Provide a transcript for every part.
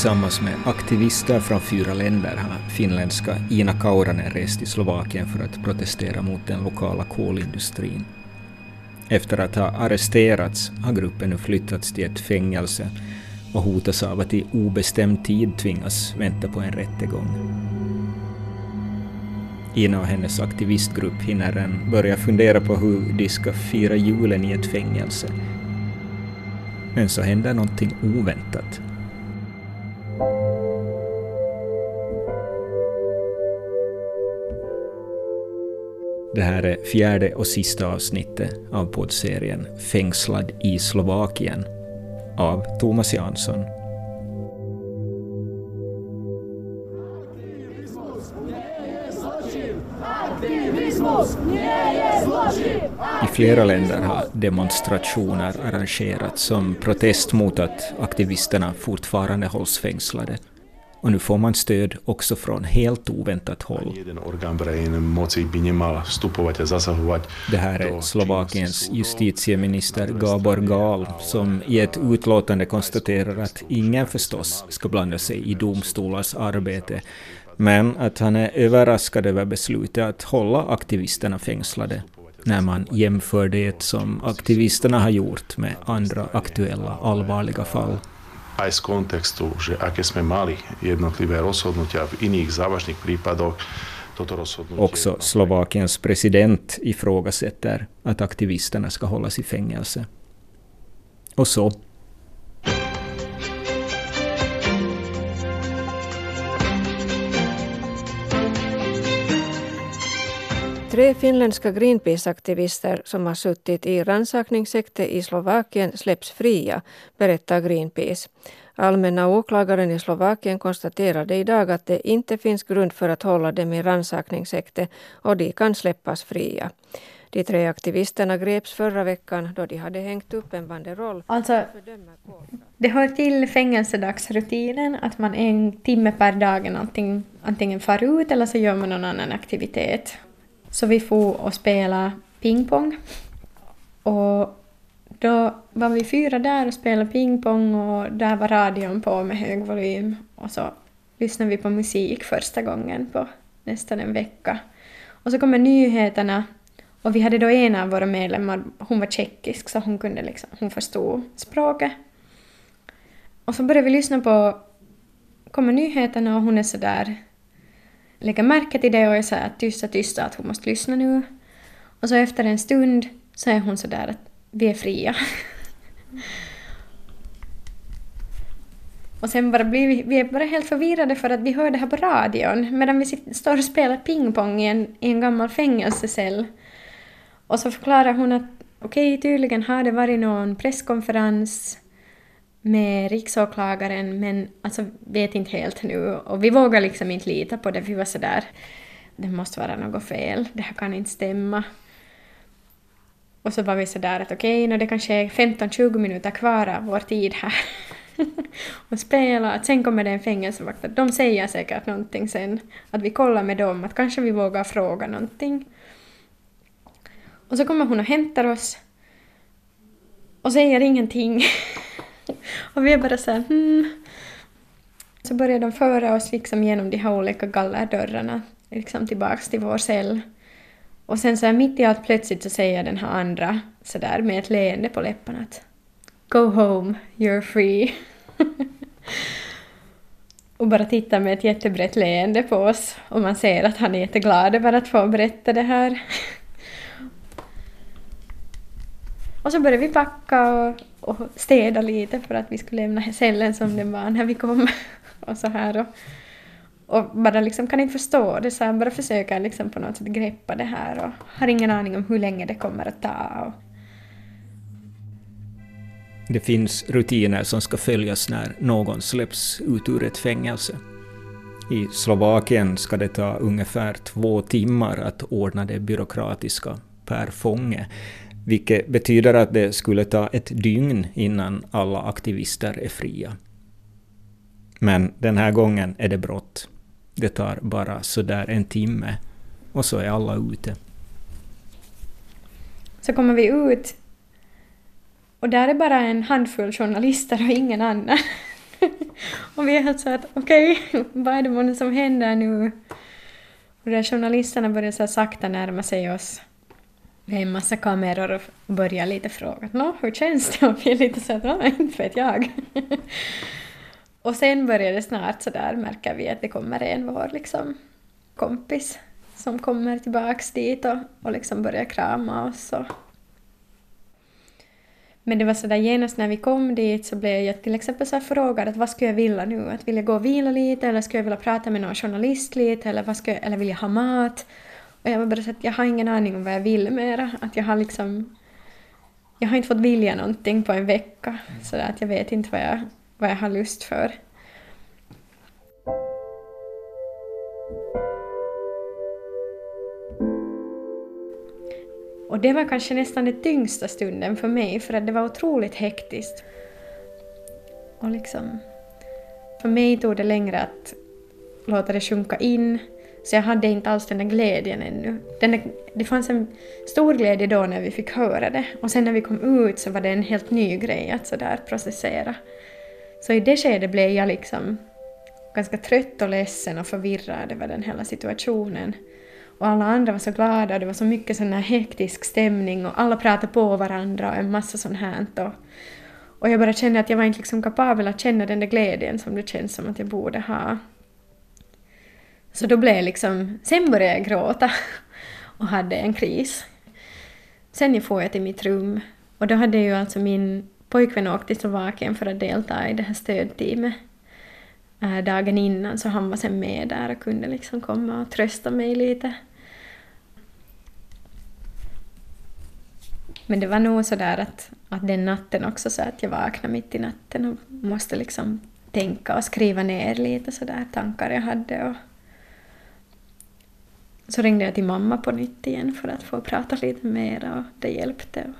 Tillsammans med aktivister från fyra länder har finländska Ina Kauranen rest till Slovakien för att protestera mot den lokala kolindustrin. Efter att ha arresterats har gruppen nu flyttats till ett fängelse och hotas av att i obestämd tid tvingas vänta på en rättegång. Ina och hennes aktivistgrupp hinner än börja fundera på hur de ska fira julen i ett fängelse. Men så händer någonting oväntat. Det här är fjärde och sista avsnittet av poddserien Fängslad i Slovakien av Thomas Jansson. I flera länder har demonstrationer arrangerats som protest mot att aktivisterna fortfarande hålls fängslade. Och nu får man stöd också från helt oväntat håll. Det här är Slovakiens justitieminister Gabor Gal som i ett utlåtande konstaterar att ingen förstås ska blanda sig i domstolars arbete men att han är överraskad över beslutet att hålla aktivisterna fängslade när man jämför det som aktivisterna har gjort med andra aktuella allvarliga fall aj z kontextu, že aké sme mali jednotlivé rozhodnutia v iných závažných prípadoch, Också Slovakiens president ifrågasätter att aktivisterna ska hållas i fängelse. Och så Tre finländska Greenpeace-aktivister som har suttit i rannsakningshäkte i Slovakien släpps fria, berättar Greenpeace. Allmänna åklagaren i Slovakien konstaterade idag att det inte finns grund för att hålla dem i rannsakningshäkte och de kan släppas fria. De tre aktivisterna greps förra veckan då de hade hängt upp en banderoll. Alltså, det hör till fängelsedagsrutinen att man en timme per dag antingen, antingen far ut eller så gör man någon annan aktivitet. Så vi får och spela pingpong. Och då var vi fyra där och spelade pingpong och där var radion på med hög volym. Och så lyssnade vi på musik första gången på nästan en vecka. Och så kommer nyheterna och vi hade då en av våra medlemmar, hon var tjeckisk så hon kunde liksom, hon förstod språket. Och så började vi lyssna på, kommer nyheterna och hon är sådär lägger märke till det och är såhär tysta, tysta att hon måste lyssna nu. Och så efter en stund så är hon sådär att vi är fria. och sen bara blir vi, vi är bara helt förvirrade för att vi hör det här på radion medan vi sitter, står och spelar pingpong i en, i en gammal fängelsecell. Och så förklarar hon att okej, okay, tydligen har det varit någon presskonferens med riksåklagaren men alltså vet inte helt nu och vi vågar liksom inte lita på det, vi var sådär det måste vara något fel, det här kan inte stämma. Och så var vi sådär att okej, okay, det kanske är 15-20 minuter kvar av vår tid här och spela, att sen kommer det en fängelsevakt, att de säger säkert någonting sen, att vi kollar med dem, att kanske vi vågar fråga någonting. Och så kommer hon och hämtar oss och säger ingenting. och vi är bara såhär hmm. Så börjar de föra oss liksom genom de här olika gallerdörrarna, liksom tillbaks till vår cell. Och sen så här mitt i allt plötsligt så säger den här andra sådär med ett leende på läpparna att Go home, you're free. och bara tittar med ett jättebrett leende på oss och man ser att han är jätteglad över att få berätta det här. och så började vi packa och, och städa lite för att vi skulle lämna cellen som den var när vi kom. och så här och, och bara liksom kan inte förstå det, så här, bara försöker liksom på något sätt greppa det här och har ingen aning om hur länge det kommer att ta. Och... Det finns rutiner som ska följas när någon släpps ut ur ett fängelse. I Slovakien ska det ta ungefär två timmar att ordna det byråkratiska per fånge, vilket betyder att det skulle ta ett dygn innan alla aktivister är fria. Men den här gången är det brått. Det tar bara sådär en timme och så är alla ute. Så kommer vi ut och där är bara en handfull journalister och ingen annan. och vi är helt så att okej, okay, vad är det månne som händer nu? Och där journalisterna börjar så sakta närma sig oss. Vi har en massa kameror och börjar lite fråga Nå, hur känns det? Och vi är lite så att inte vet jag. och sen börjar det snart så där märker vi att det kommer en vår liksom kompis som kommer tillbaks dit och, och liksom börjar krama oss. Och... Men det var så där genast när vi kom dit så blev jag till exempel så frågad att vad skulle jag vilja nu? Att vill jag gå och vila lite eller skulle jag vilja prata med någon journalist lite eller, vad skulle jag, eller vill jag ha mat? Och jag var bara så att jag har ingen aning om vad jag vill mera. Att jag har liksom... Jag har inte fått vilja någonting på en vecka. Så att jag vet inte vad jag, vad jag har lust för. Och det var kanske nästan den tyngsta stunden för mig, för att det var otroligt hektiskt. Och liksom... För mig tog det längre att låta det sjunka in, så jag hade inte alls den där glädjen ännu. Den där, det fanns en stor glädje då när vi fick höra det, och sen när vi kom ut så var det en helt ny grej att sådär processera. Så i det skedet blev jag liksom ganska trött och ledsen och förvirrad över den hela situationen. Och alla andra var så glada och det var så mycket sån här hektisk stämning och alla pratade på varandra och en massa sånt här. Och, och jag bara kände att jag var inte liksom kapabel att känna den där glädjen som det känns som att jag borde ha. Så då blev jag liksom, sen började jag gråta och hade en kris. Sen får jag till mitt rum och då hade ju alltså min pojkvän åkt till Slovakien för att delta i det här stödteamet eh, dagen innan så han var sen med där och kunde liksom komma och trösta mig lite. Men det var nog så där att, att den natten också så att jag vaknade mitt i natten och måste liksom tänka och skriva ner lite sådär tankar jag hade. Och så ringde jag till mamma på nytt igen för att få prata lite mer och det hjälpte.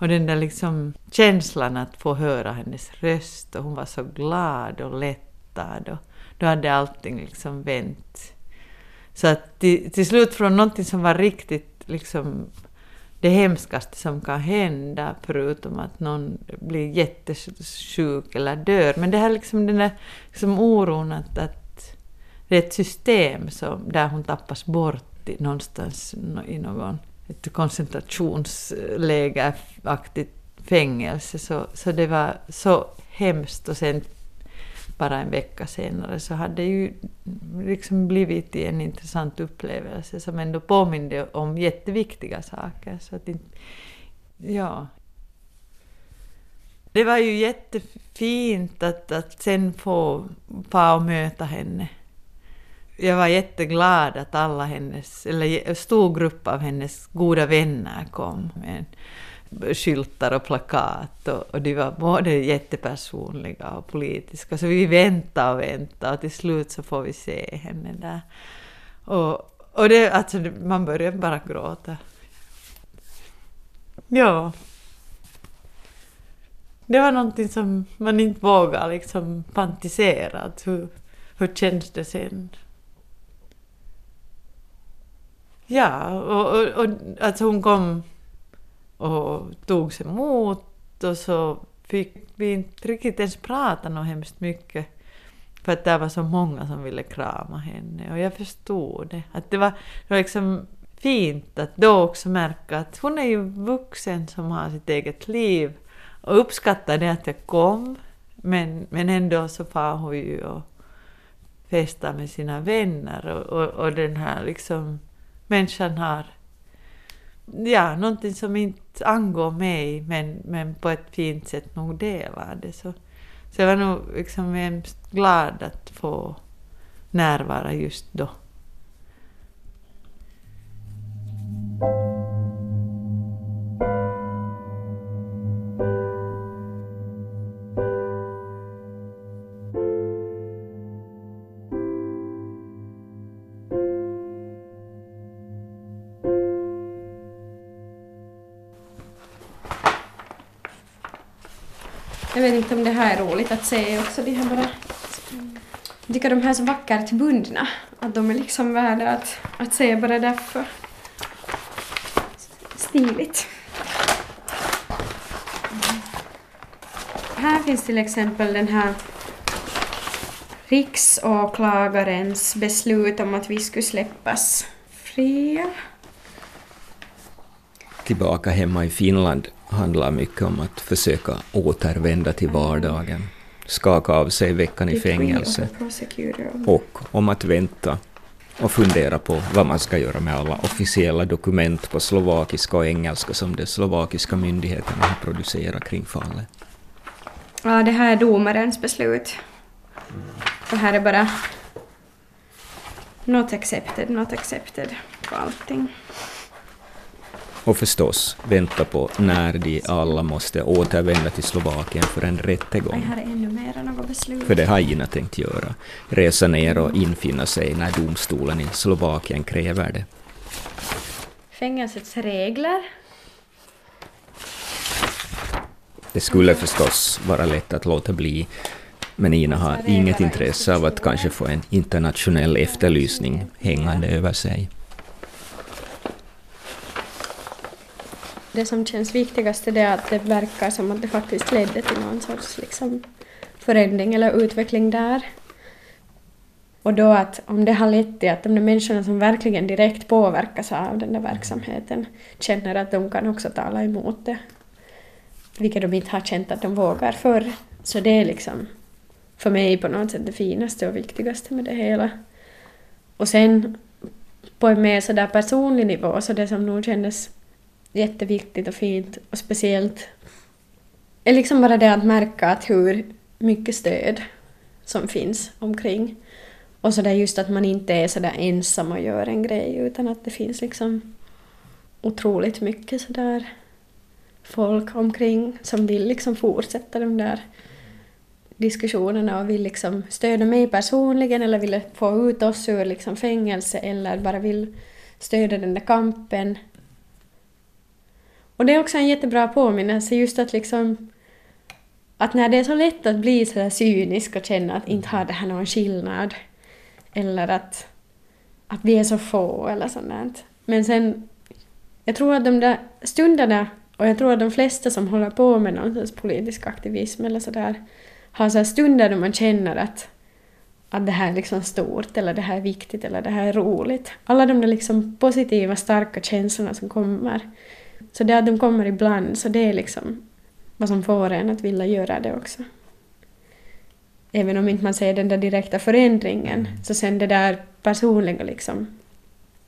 Och den där liksom känslan att få höra hennes röst och hon var så glad och lättad och då hade allting liksom vänt. Så att till, till slut från någonting som var riktigt liksom det hemskaste som kan hända, förutom att någon blir jättesjuk eller dör. Men det här liksom den där liksom oron att, att det är ett system som, där hon tappas bort i, någonstans i någon ett koncentrationslägeraktigt fängelse. Så, så det var så hemskt och sen bara en vecka senare så hade det ju liksom blivit en intressant upplevelse som ändå påminde om jätteviktiga saker. Så att ja. Det var ju jättefint att, att sen få få och möta henne. Jag var jätteglad att alla hennes, eller en stor grupp av hennes goda vänner kom med skyltar och plakat och, och de var både jättepersonliga och politiska. Så vi väntade och väntade och till slut så får vi se henne där. Och, och det, alltså, man börjar bara gråta. Ja. Det var någonting som man inte vågar liksom fantisera. Hur, hur känns det sen? Ja, och, och, och alltså hon kom och tog sig emot och så fick vi inte riktigt ens prata något hemskt mycket för att det var så många som ville krama henne och jag förstod det. Att det var, det var liksom fint att då också märka att hon är ju vuxen som har sitt eget liv och uppskattade att jag kom men, men ändå så far hon ju och festar med sina vänner och, och, och den här liksom människan har ja, någonting som inte angår mig men, men på ett fint sätt nog delar det. Så, så jag var nog liksom hemskt glad att få närvara just då. Jag vet inte om det här är roligt att se också, de här bara... Jag tycker de här är så vackert bundna, att de är liksom värda att, att se bara därför. Stiligt. här finns till exempel den här riksåklagarens beslut om att vi skulle släppas fria. Tillbaka hemma i Finland handlar mycket om att försöka återvända till vardagen, skaka av sig veckan i fängelse och om att vänta och fundera på vad man ska göra med alla officiella dokument på slovakiska och engelska som de slovakiska myndigheterna har producerat kring fallet. Ja, det här är domarens beslut. Och här är bara not accepted, not accepted på allting. Och förstås vänta på när de alla måste återvända till Slovakien för en rättegång. För det har Ina tänkt göra. Resa ner och infinna sig när domstolen i Slovakien kräver det. Fängelsets regler. Det skulle förstås vara lätt att låta bli, men Ina har inget intresse av att kanske få en internationell efterlysning hängande över sig. Det som känns viktigast är det att det verkar som att det faktiskt ledde till någon sorts liksom, förändring eller utveckling där. Och då att om det har lett till att de där människorna som verkligen direkt påverkas av den där verksamheten känner att de kan också tala emot det. Vilket de inte har känt att de vågar förr. Så det är liksom för mig på något sätt det finaste och viktigaste med det hela. Och sen på en mer sådär personlig nivå så det som nog kändes jätteviktigt och fint och speciellt är liksom bara det att märka att hur mycket stöd som finns omkring. Och så där just att man inte är sådär ensam och gör en grej utan att det finns liksom otroligt mycket sådär folk omkring som vill liksom fortsätta de där diskussionerna och vill liksom stödja mig personligen eller vill få ut oss ur liksom fängelse eller bara vill stödja den där kampen och det är också en jättebra påminnelse just att liksom att när det är så lätt att bli så där cynisk och känna att inte har det här någon skillnad eller att, att vi är så få eller sånt Men sen, jag tror att de där stunderna och jag tror att de flesta som håller på med någon sorts politisk aktivism eller sådär har så stunder då man känner att, att det här är liksom stort eller det här är viktigt eller det här är roligt. Alla de där liksom positiva starka känslorna som kommer så det att de kommer ibland, så det är liksom vad som får en att vilja göra det också. Även om inte man ser den där direkta förändringen, så sen det där personliga liksom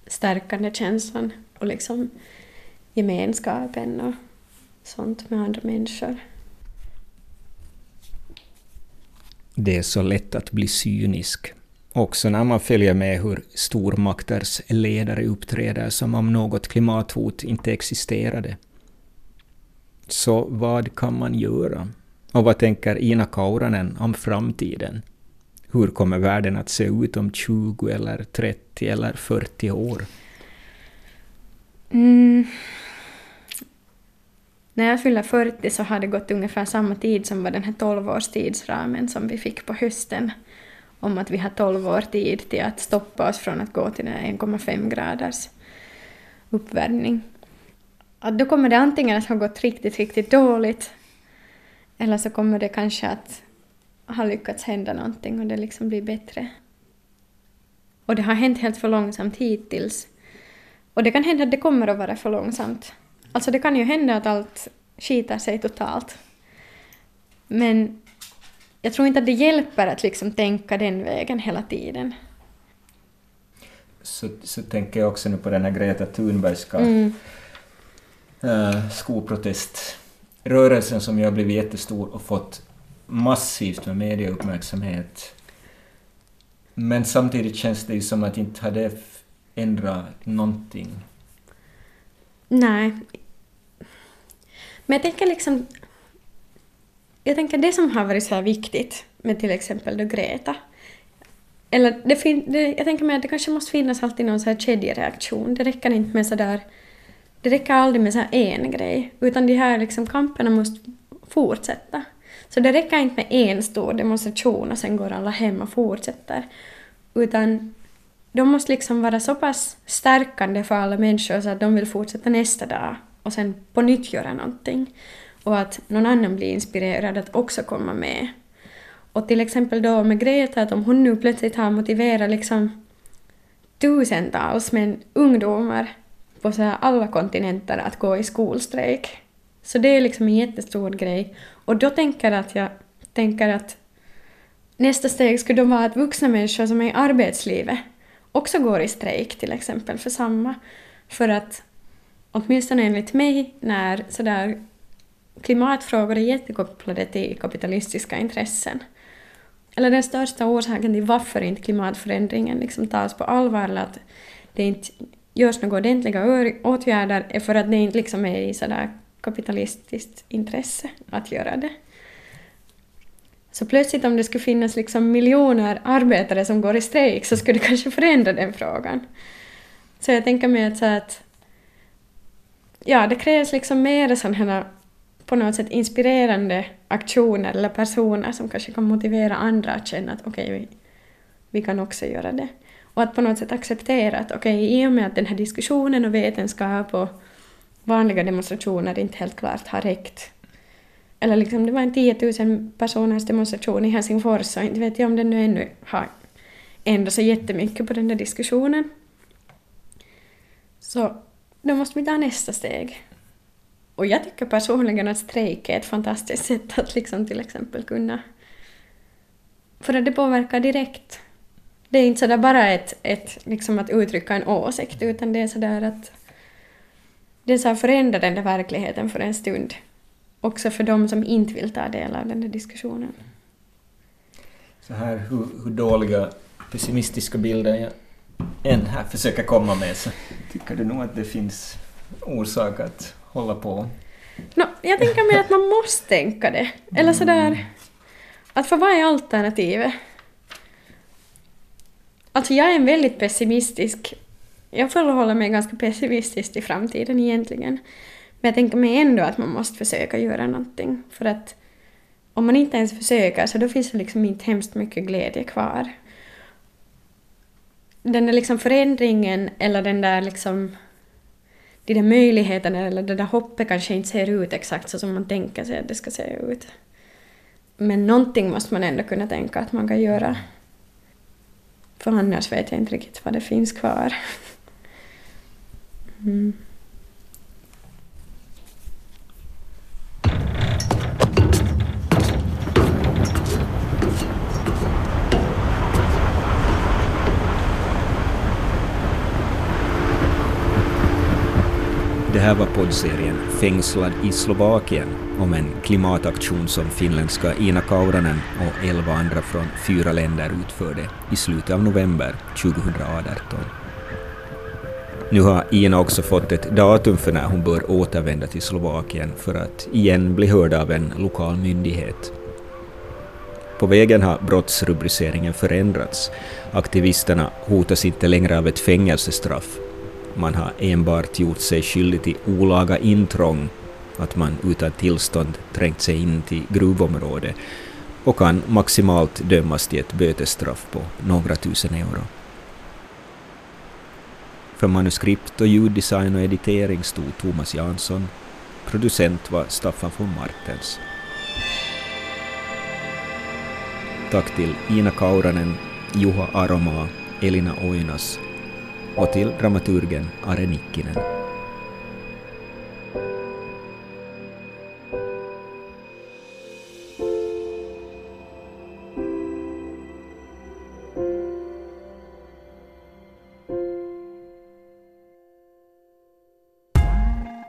stärkande känslan och liksom gemenskapen och sånt med andra människor. Det är så lätt att bli cynisk Också när man följer med hur stormakters ledare uppträder som om något klimathot inte existerade. Så vad kan man göra? Och vad tänker Ina Kauranen om framtiden? Hur kommer världen att se ut om 20 eller 30 eller 40 år? Mm. När jag fyller 40 så har det gått ungefär samma tid som var den här 12-årstidsramen som vi fick på hösten om att vi har 12 år tid till att stoppa oss från att gå till den 1,5 graders uppvärmning. Att då kommer det antingen att ha gått riktigt, riktigt dåligt eller så kommer det kanske att ha lyckats hända någonting och det liksom blir bättre. Och det har hänt helt för långsamt hittills. Och det kan hända att det kommer att vara för långsamt. Alltså det kan ju hända att allt skiter sig totalt. Men jag tror inte att det hjälper att liksom tänka den vägen hela tiden. Så, så tänker jag också nu på den här Greta Thunbergska mm. uh, skoprotest-rörelsen som ju har blivit jättestor och fått massivt med medieuppmärksamhet. Men samtidigt känns det ju som att inte hade ändrat någonting. Nej. Men jag tänker liksom jag tänker det som har varit så här viktigt med till exempel då Greta, eller det fin, det, jag tänker mig att det kanske måste finnas alltid någon så här kedjereaktion. Det räcker inte med så där, det räcker aldrig med så här en grej, utan de här liksom kamperna måste fortsätta. Så det räcker inte med en stor demonstration och sen går alla hem och fortsätter, utan de måste liksom vara så pass stärkande för alla människor så att de vill fortsätta nästa dag och sen på nytt göra någonting. och att någon annan blir inspirerad att också komma med. Och till exempel då med Greta, att om hon nu plötsligt har motiverat liksom tusentals men ungdomar på så alla kontinenter att gå i skolstrejk. Så det är liksom en jättestor grej. Och då tänker jag att jag tänker att nästa steg skulle då vara att vuxna människor som är i arbetslivet också går i strejk till exempel för samma. För att åtminstone enligt mig när sådär klimatfrågor är jättekopplade till kapitalistiska intressen. Eller den största orsaken till varför inte klimatförändringen liksom tas på allvar eller att det inte görs några ordentliga åtgärder är för att det inte liksom är i sådär kapitalistiskt intresse att göra det. Så plötsligt om det skulle finnas liksom miljoner arbetare som går i strejk så skulle det kanske förändra den frågan. Så jag tänker mig att, så att ja, det krävs liksom mer sådana på något sätt inspirerande aktioner eller personer som kanske kan motivera andra att känna att okej, okay, vi, vi kan också göra det. Och att på något sätt acceptera att okej, okay, i och med att den här diskussionen och vetenskap och vanliga demonstrationer inte helt klart har räckt. Eller liksom, det var en 10 000 personers demonstration i Helsingfors och inte vet jag om den nu ännu har ändrat så jättemycket på den där diskussionen. Så då måste vi ta nästa steg. Och jag tycker personligen att strejk är ett fantastiskt sätt att liksom till exempel kunna... För att det påverkar direkt. Det är inte sådär bara ett, ett, liksom att uttrycka en åsikt, utan det är sådär att... Det är så förändrar den där verkligheten för en stund. Också för de som inte vill ta del av den där diskussionen. Så här, hur, hur dåliga pessimistiska bilder jag än här försöker komma med så tycker du nog att det finns orsak att hålla på? No, jag tänker mer att man måste tänka det. Eller sådär... Att för vad är alternativet? Alltså jag är en väldigt pessimistisk... Jag förhåller mig ganska pessimistiskt i framtiden egentligen. Men jag tänker mig ändå att man måste försöka göra någonting. För att om man inte ens försöker så då finns det liksom inte hemskt mycket glädje kvar. Den där liksom förändringen eller den där liksom de där möjligheterna eller det där hoppet kanske inte ser ut exakt så som man tänker sig att det ska se ut. Men någonting måste man ändå kunna tänka att man kan göra. För annars vet jag inte riktigt vad det finns kvar. Mm. Här var poddserien Fängslad i Slovakien om en klimataktion som finländska Ina Kauranen och elva andra från fyra länder utförde i slutet av november 2018. Nu har Ina också fått ett datum för när hon bör återvända till Slovakien för att igen bli hörd av en lokal myndighet. På vägen har brottsrubriceringen förändrats. Aktivisterna hotas inte längre av ett fängelsestraff man har enbart gjort sig skyldig till olaga intrång, att man utan tillstånd trängt sig in till gruvområdet och kan maximalt dömas till ett bötesstraff på några tusen euro. För manuskript och ljuddesign och editering stod Thomas Jansson. Producent var Staffan von Martens. Tack till Ina Kauranen, Juha Aromaa, Elina Oinas och till dramaturgen Are Nikkinen.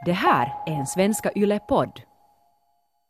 Det här är en Svenska Yle-podd.